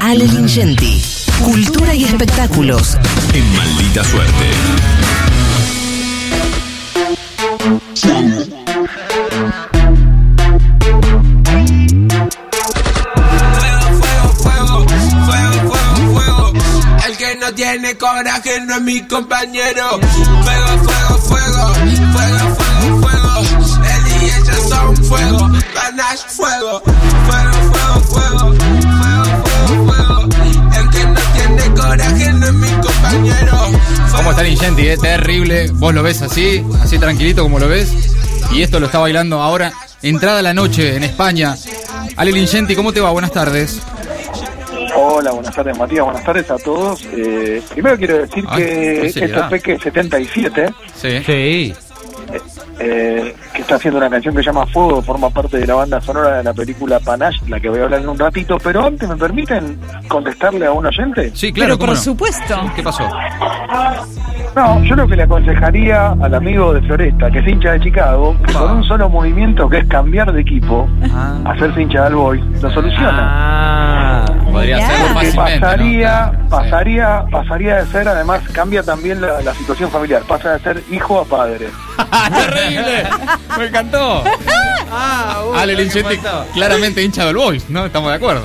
Ale Lingenti. Cultura y espectáculos. En maldita suerte. fuego, fuego, fuego, fuego, fuego. El que no tiene coraje no es mi compañero. Fuego, fuego, fuego, fuego, fuego, fuego. Él y ella son fuego, panache, fuego. Fuego, fuego, fuego, está Ingenti? Eh? Terrible. Vos lo ves así, así tranquilito como lo ves. Y esto lo está bailando ahora. Entrada a la noche en España. Ale Lingenti, ¿cómo te va? Buenas tardes. Hola, buenas tardes Matías, buenas tardes a todos. Eh, primero quiero decir Ay, que qué este seriedad. Peque 77, Sí. Sí. eh, que está haciendo una canción que se llama Fuego, forma parte de la banda sonora de la película Panache, la que voy a hablar en un ratito, pero antes me permiten contestarle a un oyente. Sí, claro. Pero por supuesto. ¿Qué pasó? No, yo lo que le aconsejaría al amigo de Floresta, que es hincha de Chicago, que con un solo movimiento que es cambiar de equipo, Ah. hacerse hincha del Boys, lo soluciona. Ah. Podría Mirá. hacerlo Que fácilmente. ¿no? pasaría, sí. pasaría, pasaría de ser, además cambia también la, la situación familiar, pasa de ser hijo a padre. ¡Terrible! ¡Me encantó! Ah, uy, Ale Lingenti, faltaba. claramente hincha del Boys, ¿no? Estamos de acuerdo.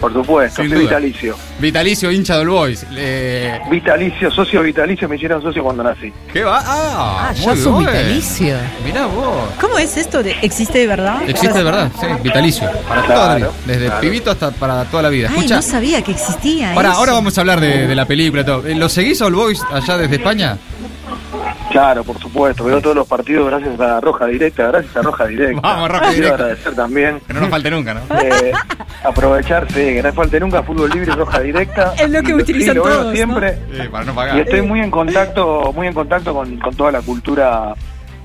Por supuesto, Sin soy duda. vitalicio. Vitalicio hincha del Boys. Eh, Vitalicio, socio vitalicio, me hicieron socio cuando nací. ¿Qué va? Ah, Ah, muy ya sos vitalicio. Mirá vos. ¿Cómo es esto? De, ¿Existe de verdad? Existe de verdad, sí, vitalicio. Para Claro, toda la vida. Desde claro. pibito hasta para toda la vida. Ay, no sabía que existía ahora, eso. ahora vamos a hablar de, de la película y todo. Eh, ¿Lo seguís All Boys allá desde España? Claro, por supuesto, veo todos los partidos gracias a Roja Directa, gracias a Roja Directa. Vamos, Roja Quiero Directa. agradecer también, Que no nos falte nunca, ¿no? eh, aprovechar, sí, que no falte nunca fútbol libre y Roja Directa. Es lo que Y utilizan sí, lo veo todos, ¿no? siempre. Sí, para no Y estoy muy en contacto, muy en contacto con, con toda la cultura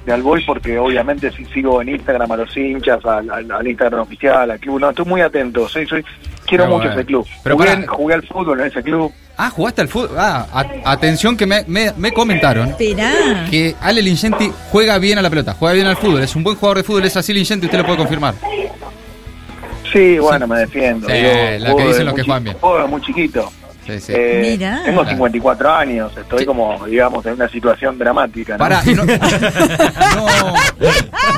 de Alboy porque obviamente si sigo en Instagram a los hinchas, al, al- al Instagram oficial, al club, no, estoy muy atento, soy, soy, quiero mucho bueno. ese club. Pero jugué, al fútbol en ese club. Ah, jugaste al fútbol. Ah, a- atención que me, me, me comentaron Esperá. que Ale Lingenti juega bien a la pelota, juega bien al fútbol. Es un buen jugador de fútbol, es así Lingenti, usted lo puede confirmar. Sí, bueno, me defiendo. Sí, digo, lo que dicen los que muy juegan bien. Juego muy chiquito. Sí, sí. Eh, Mirá. Tengo Claro. 54 años, estoy como, digamos, en una situación dramática. ¿no? Pará, ¿y no, no,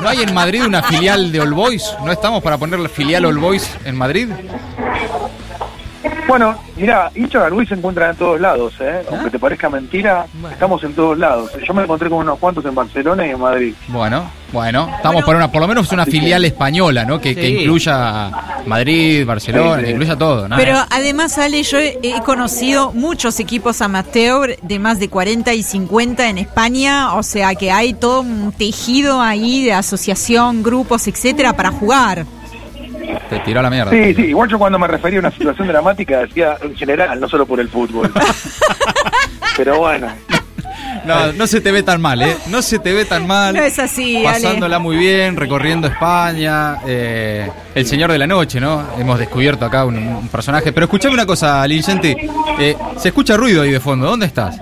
¿no hay en Madrid una filial de All Boys? ¿No estamos para poner la filial All Boys en Madrid? Bueno, mira, hinchas de Luis se encuentran en todos lados, ¿eh? Aunque te parezca mentira, estamos en todos lados. Yo me encontré con unos cuantos en Barcelona y en Madrid. Bueno, bueno, estamos por una, por lo menos una filial española, ¿no? Que, que incluya Madrid, Barcelona, Sí, sí. que incluya todo, ¿no? Pero además, Ale, yo he, he conocido muchos equipos amateur de más de 40 y 50 en España, o sea que hay todo un tejido ahí de asociación, grupos, etcétera, para jugar. Te tiró a la mierda. Sí, sí, igual yo cuando me refería a una situación dramática decía en general, no solo por el fútbol. Pero bueno, No, no se te ve tan mal, ¿eh? No se te ve tan mal. No es así, Pasándola Ale. muy bien, recorriendo España. eh, el Señor de la Noche, ¿no? Hemos descubierto acá un, un personaje. Pero escuchame una cosa, Lingenti. Eh, se escucha ruido ahí de fondo. ¿Dónde estás?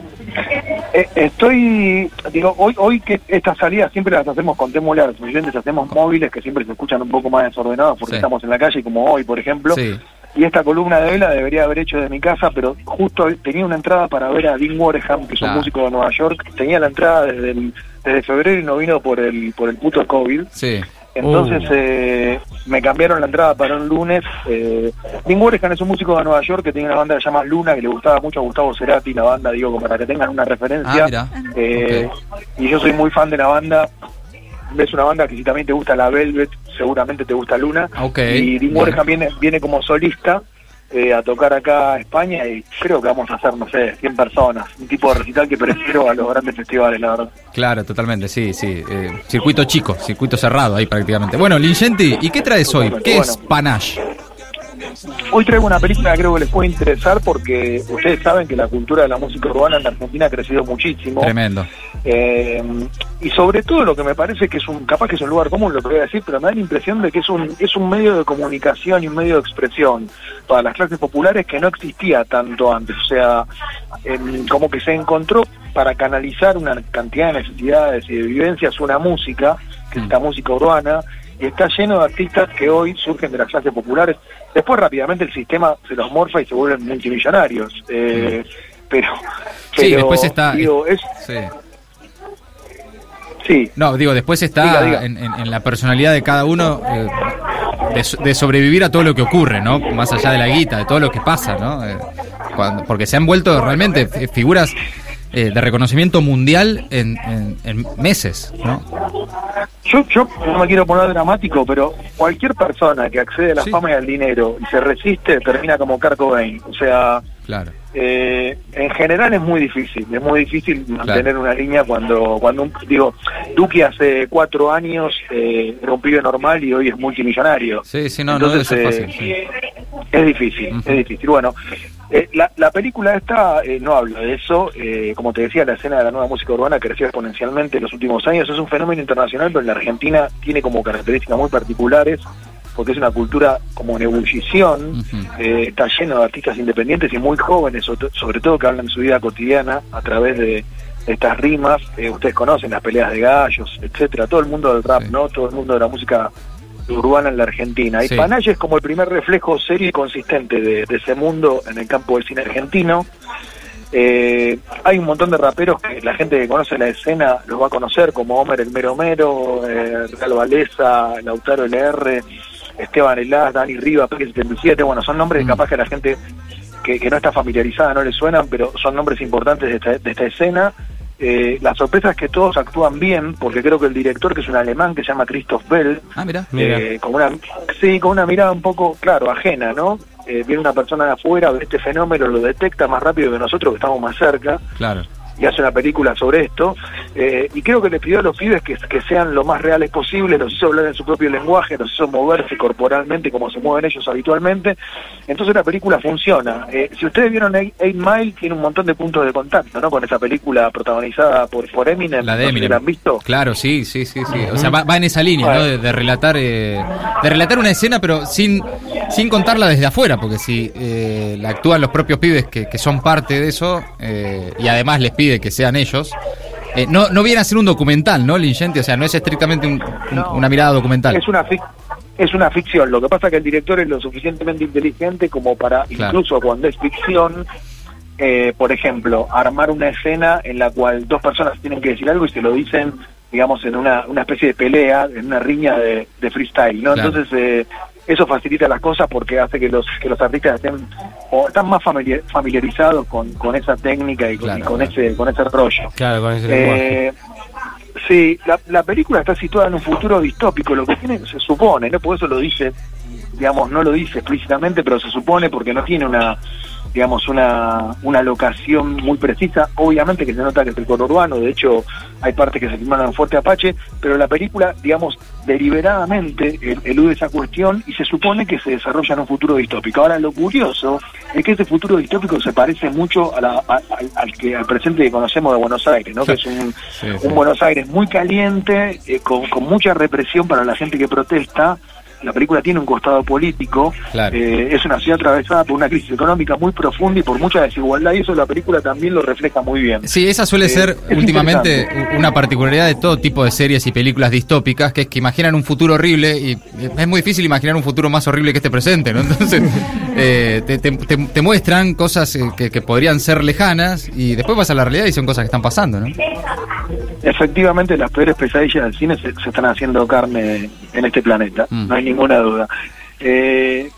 Eh, estoy, digo, hoy hoy que estas salidas siempre las hacemos con temulas, los oyentes hacemos móviles que siempre se escuchan un poco más desordenados porque Sí. estamos en la calle, como hoy, por ejemplo. Sí. Y esta columna de vela debería haber hecho de mi casa, pero justo tenía una entrada para ver a Dean Wareham, que es un Claro. músico de Nueva York. Tenía la entrada desde, el- desde febrero y no vino por el por el puto COVID. Sí. Entonces Uh. eh, me cambiaron la entrada para un lunes. Eh, Wareham es un músico de Nueva York que tiene una banda que se llama Luna, que le gustaba mucho a Gustavo Cerati, la banda, digo, como para que tengan una referencia. Ah. Eh, Y yo soy muy fan de la banda. Es una banda que si también te gusta la Velvet, seguramente te gusta Luna. Y Dean. Wareham viene, viene como solista eh, a tocar acá a España y creo que vamos a hacer, no sé, 100 personas. Un tipo de recital que prefiero a los grandes festivales, la verdad. Claro, totalmente, sí, sí. Eh, circuito chico, circuito cerrado ahí prácticamente. Bueno, Lingenti, ¿y qué traes hoy? ¿Qué es. Panache? Hoy traigo una película que creo que les puede interesar porque ustedes saben que la cultura de la música urbana en Argentina ha crecido muchísimo. Tremendo. Eh, y sobre todo lo que me parece que es un, capaz que es un lugar común lo que voy a decir, pero me da la impresión de que es un, es un medio de comunicación y un medio de expresión para las clases populares que no existía tanto antes. O sea, em, como que se encontró para canalizar una cantidad de necesidades y de vivencias una música, que es esta música urbana, y está lleno de artistas que hoy surgen de las clases populares. Después rápidamente el sistema se los morfa y se vuelven multimillonarios. Eh, pero, Sí, después está- digo, es, Sí. sí, No, digo, después está Diga, diga. En, en- en la personalidad de cada uno eh, de, de sobrevivir a todo lo que ocurre, ¿no? Más allá de la guita, de todo lo que pasa, ¿no? Eh, cuando- porque se han vuelto realmente fi- figuras eh, de reconocimiento mundial en, en- en meses, ¿no? Yo, yo no me quiero poner dramático, pero cualquier persona que accede a la Sí. fama y al dinero y se resiste termina como Kurt Cobain. O sea, Claro. eh, en general es muy difícil, es muy difícil mantener una línea cuando, cuando un, digo, Duki hace cuatro años eh, era un pibe normal y hoy es multimillonario. Sí, sí, no, no debe ser Entonces, fácil. eh, sí. Es difícil, es difícil. Bueno, eh, la, la película esta eh, no habla de eso. eh, como te decía, la escena de la nueva música urbana creció exponencialmente en los últimos años. Es un fenómeno internacional, pero en la Argentina tiene como características muy particulares porque es una cultura como en ebullición. Eh, está lleno de artistas independientes y muy jóvenes, sobre, todo que hablan de su vida cotidiana a través de estas rimas. Eh, ustedes conocen las peleas de gallos, etcétera. Todo el mundo del rap, Sí. ¿no? Todo el mundo de la música urbana en la Argentina. Y Sí. Panaya es como el primer reflejo serio y consistente de, de ese mundo en el campo del cine argentino. Eh, hay un montón de raperos que la gente que conoce la escena los va a conocer, como Homer el Mero Mero, eh, Real Valesa, Lautaro LR, Esteban Elás, Dani Riva, Peque 77. Bueno, son nombres Mm. que capaz que la gente que, que no está familiarizada no le suenan, pero son nombres importantes de esta, de esta escena. Eh, la sorpresa es que todos actúan bien, porque creo que el director, que es un alemán que se llama Christoph Bell, Ah, eh, con una sí con una mirada un poco claro ajena no Eh, viene una persona de afuera ve este fenómeno lo detecta más rápido que nosotros que estamos más cerca Claro. y hace una película sobre esto eh, y creo que le pidió a los pibes que, que sean lo más reales posible los hizo hablar en su propio lenguaje los hizo moverse corporalmente como se mueven ellos habitualmente entonces la película funciona Eh, si ustedes vieron Eight, Eight Mile tiene un montón de puntos de contacto no con esa película protagonizada por, por Eminem La de no sé si Eminem. la han visto Claro, sí, sí, sí, sí. O sea, va, va en esa línea, ¿no? De, de relatar, eh, de relatar una escena, pero sin, sin contarla desde afuera, porque si eh, la actúan los propios pibes que, que son parte de eso, eh, y además les pide que sean ellos, eh, no, no viene a ser un documental, ¿no, Lingenti? O sea, no es estrictamente un- un- No. una mirada documental. Es una fic- es una ficción. Lo que pasa es que el director es lo suficientemente inteligente como para, Claro. incluso cuando es ficción, eh, por ejemplo, armar una escena en la cual dos personas tienen que decir algo y se lo dicen, digamos, en una, una especie de pelea, en una riña de, de freestyle, ¿no? Claro. Entonces, eh, eso facilita las cosas porque hace que los que los artistas estén o están más familiar- familiarizados con, con esa técnica y con, y con claro. ese con ese rollo. Claro, con ese lenguaje. Eh, sí, la, la película está situada en un futuro distópico, lo que tiene, se supone, ¿no? Por eso lo dice, digamos, no lo dice explícitamente, pero se supone porque no tiene una, digamos, una, una locación muy precisa. Obviamente que se nota que es el urbano, de hecho hay partes que se filmaron en Fuerte Apache, pero la película, digamos, deliberadamente el- elude esa cuestión y se supone que se desarrolla en un futuro distópico. Ahora, lo curioso es que ese futuro distópico se parece mucho a la- a- al, al que, al presente que conocemos de Buenos Aires, ¿no? que es un, Sí, sí. un Buenos Aires muy caliente, eh, con, con mucha represión para la gente que protesta. La película tiene un costado político, Claro. eh, es una ciudad atravesada por una crisis económica muy profunda y por mucha desigualdad, y eso la película también lo refleja muy bien. Sí, esa suele Eh, ser últimamente una particularidad de todo tipo de series y películas distópicas, que es que imaginan un futuro horrible y es muy difícil imaginar un futuro más horrible que este presente, ¿no? Entonces, eh, te, te- te- te muestran cosas eh, que, que podrían ser lejanas y después vas a la realidad y son cosas que están pasando, ¿no? Efectivamente, las peores pesadillas del cine se, se están haciendo carne en este planeta, Mm. no hay ninguna duda. Eh,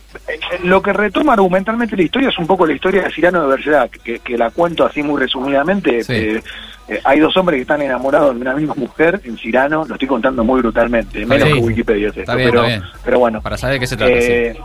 lo que retoma argumentalmente la historia es un poco la historia de Cirano de Bergerac, que, que la cuento así muy resumidamente. Sí. Eh, eh, hay dos hombres que están enamorados de una misma mujer en Cirano, lo estoy contando muy brutalmente, menos que Wikipedia es esto, Está bien, pero, bueno. Para saber de qué se trata. Eh,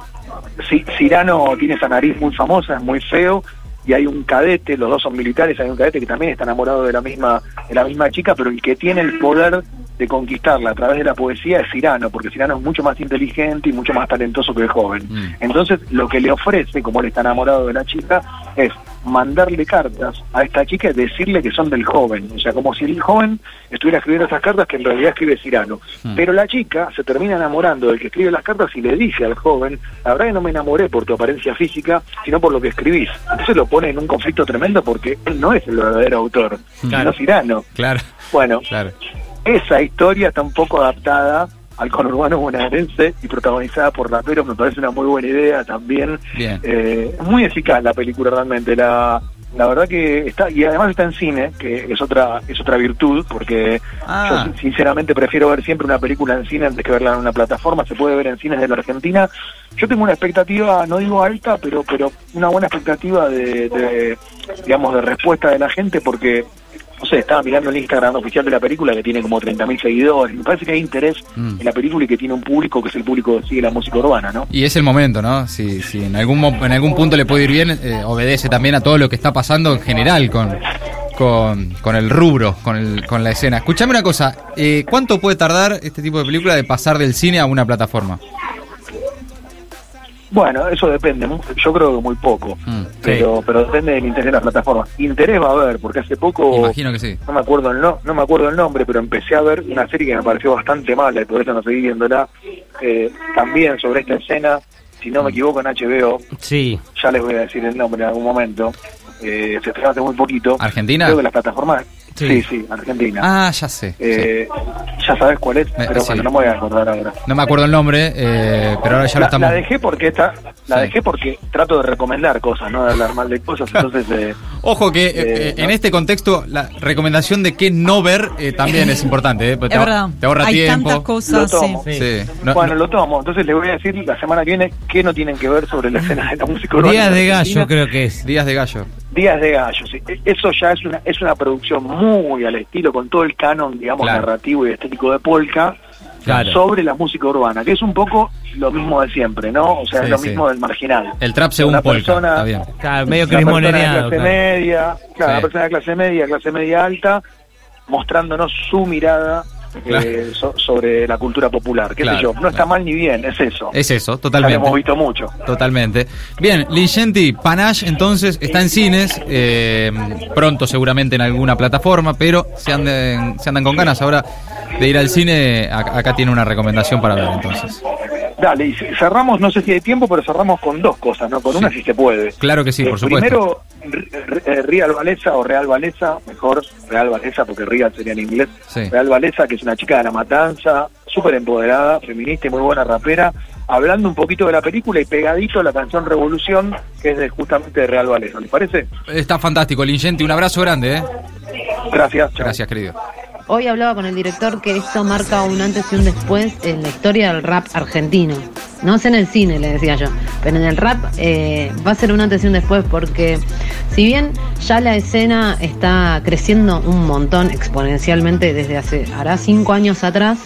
Ci- Cirano tiene esa nariz muy famosa, es muy feo, y hay un cadete, los dos son militares, hay un cadete que también está enamorado de la misma, de la misma chica, pero el que tiene el poder de conquistarla a través de la poesía es Cirano, porque Cirano es mucho más inteligente y mucho más talentoso que el joven. Mm. Entonces, lo que le ofrece, como él está enamorado de la chica, es mandarle cartas a esta chica y decirle que son del joven. O sea, como si el joven estuviera escribiendo esas cartas que en realidad escribe Cirano. Mm. Pero la chica se termina enamorando del que escribe las cartas y le dice al joven, la verdad que no me enamoré por tu apariencia física, sino por lo que escribís. Entonces lo pone en un conflicto tremendo porque él no es el verdadero autor, Claro. sino Cirano. Claro, Bueno, claro. Esa historia está un poco adaptada al conurbano bonaerense y protagonizada por raperos me parece una muy buena idea también. Bien. Eh, muy eficaz la película realmente. La, la verdad que está y además está en cine, que es otra es otra virtud porque Ah. yo sinceramente prefiero ver siempre una película en cine antes que verla en una plataforma. Se puede ver en cines de la Argentina. Yo tengo una expectativa, no digo alta, pero pero una buena expectativa de, de digamos de respuesta de la gente porque no sé, estaba mirando el Instagram oficial de la película que tiene como 30.000 seguidores. Me parece que hay interés Mm. en la película y que tiene un público que es el público que sigue la música urbana, ¿no? Y es el momento, ¿no? Si, si en, algún, en algún punto le puede ir bien, eh, obedece también a todo lo que está pasando en general con, con, con el rubro, con, el, con la escena. Escuchame una cosa, eh, ¿cuánto puede tardar este tipo de película de pasar del cine a una plataforma? Bueno, eso depende. Yo creo que muy poco. Mm, pero pero depende del interés de la plataforma. Interés va a haber, porque hace poco Imagino que sí. no me acuerdo el no, no me acuerdo el nombre, pero empecé a ver una serie que me pareció bastante mala y por eso no seguí viéndola. eh, también sobre esta escena, si no me equivoco en HBO, Sí. ya les voy a decir el nombre en algún momento. Eh, se estrenó hace muy poquito. ¿Argentina? Creo que las plataformas. Sí. Sí, sí, Argentina. Ah, ya sé. Eh, Ya sabes cuál es, Eh, pero sí. bueno, no me voy a acordar ahora. No me acuerdo el nombre, eh, pero ahora ya lo estamos... la dejé porque esta, la Sí. dejé porque trato de recomendar cosas, no de hablar mal de cosas, entonces eh, Ojo que eh, Eh, no. en este contexto la recomendación de qué no ver eh, también es importante, eh, porque Es te, verdad. te ahorra Hay tiempo. tantas cosas. Lo tomo. Sí. Sí. No- bueno, no- lo tomo. Entonces les voy a decir la semana que viene qué no tienen que ver sobre la escena de la música urbana. Días de gallo creo que es. Días de gallo. Días de gallo, sí. Eso ya es una es una producción muy al estilo, con todo el canon, digamos, Claro. narrativo y estético de Polka, Claro. sobre la música urbana, que es un poco lo mismo de siempre, ¿no? O sea, Sí, es lo sí. mismo del marginal. El trap según Una Polka. persona- Está bien. Claro, medio Una persona de clase claro. media, claro, Sí. una persona de clase media, clase media alta, mostrándonos su mirada Claro. eh, so- sobre la cultura popular. ¿Qué Claro, sé yo? No está mal ni bien, es eso. Es eso, Ya lo totalmente. hemos visto mucho. Totalmente. Bien, Lingenti, Panache entonces está en cines, eh, pronto seguramente en alguna plataforma, pero si andan, si andan con ganas ahora de ir al cine, ac- acá tiene una recomendación para ver entonces. Dale, y cerramos, no sé si hay tiempo, pero cerramos con dos cosas, ¿no? Con Sí. una si se puede. Claro que sí, Eh, por supuesto. Primero, Real Valesa o Real Valesa, mejor Real Valesa porque Real sería en inglés. Sí. Real Valesa, que es una chica de la matanza, súper empoderada, feminista y muy buena rapera, hablando un poquito de la película y pegadito a la canción Revolución, que es de, justamente de Real Valesa. ¿Les parece? Está fantástico, Lingenti, un abrazo grande, ¿eh? Gracias. chao. Gracias, querido. Hoy hablaba con el director que esto marca un antes y un después en la historia del rap argentino. No sé en el cine, le decía yo, pero en el rap eh, va a ser un antes y un después porque si bien ya la escena está creciendo un montón exponencialmente desde hace, hará cinco años atrás,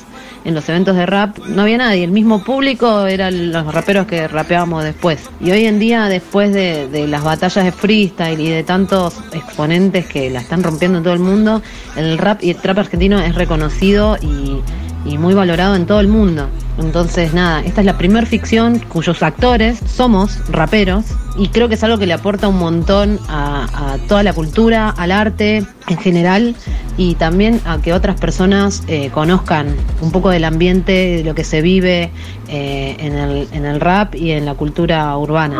en los eventos de rap no había nadie, el mismo público eran los raperos que rapeábamos después. Y hoy en día, después de, de las batallas de freestyle y de tantos exponentes que la están rompiendo en todo el mundo, el rap y el trap argentino es reconocido y, y muy valorado en todo el mundo. Entonces, nada, esta es la primer ficción cuyos actores somos raperos y creo que es algo que le aporta un montón a, toda la cultura, al arte en general y también a que otras personas eh, conozcan un poco del ambiente, de lo que se vive eh, en, el, en el rap y en la cultura urbana.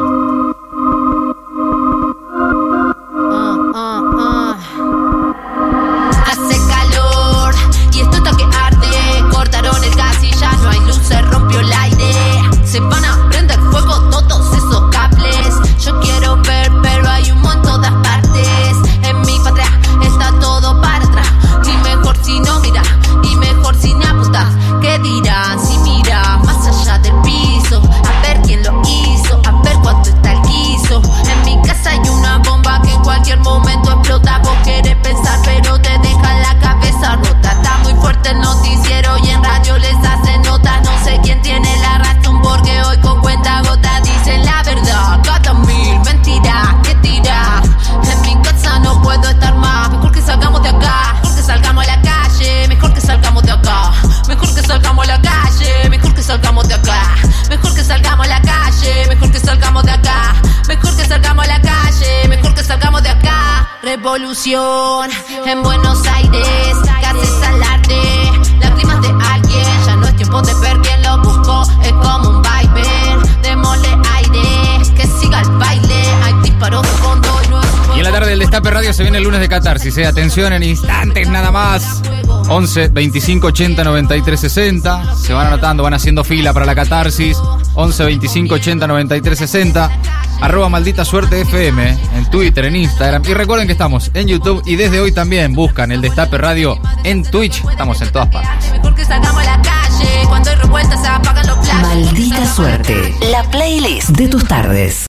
En Buenos Aires. Gases al arte. Lágrimas de alguien. Ya no es tiempo de quién lo buscó. Es como un viper. Démosle aire. Que siga el baile. Hay disparos de fondo y Y en la tarde del Destape Radio se viene el lunes de Catarsis, ¿eh? Atención en instantes nada más. 11 25 80 93 60. Se van anotando, van haciendo fila para la catarsis. 11 25 80 93 60. Arroba maldita suerte FM en Twitter, en Instagram. Y recuerden que estamos en YouTube y desde hoy también buscan el Destape Radio en Twitch. Estamos en todas partes. Maldita suerte. La playlist de tus tardes.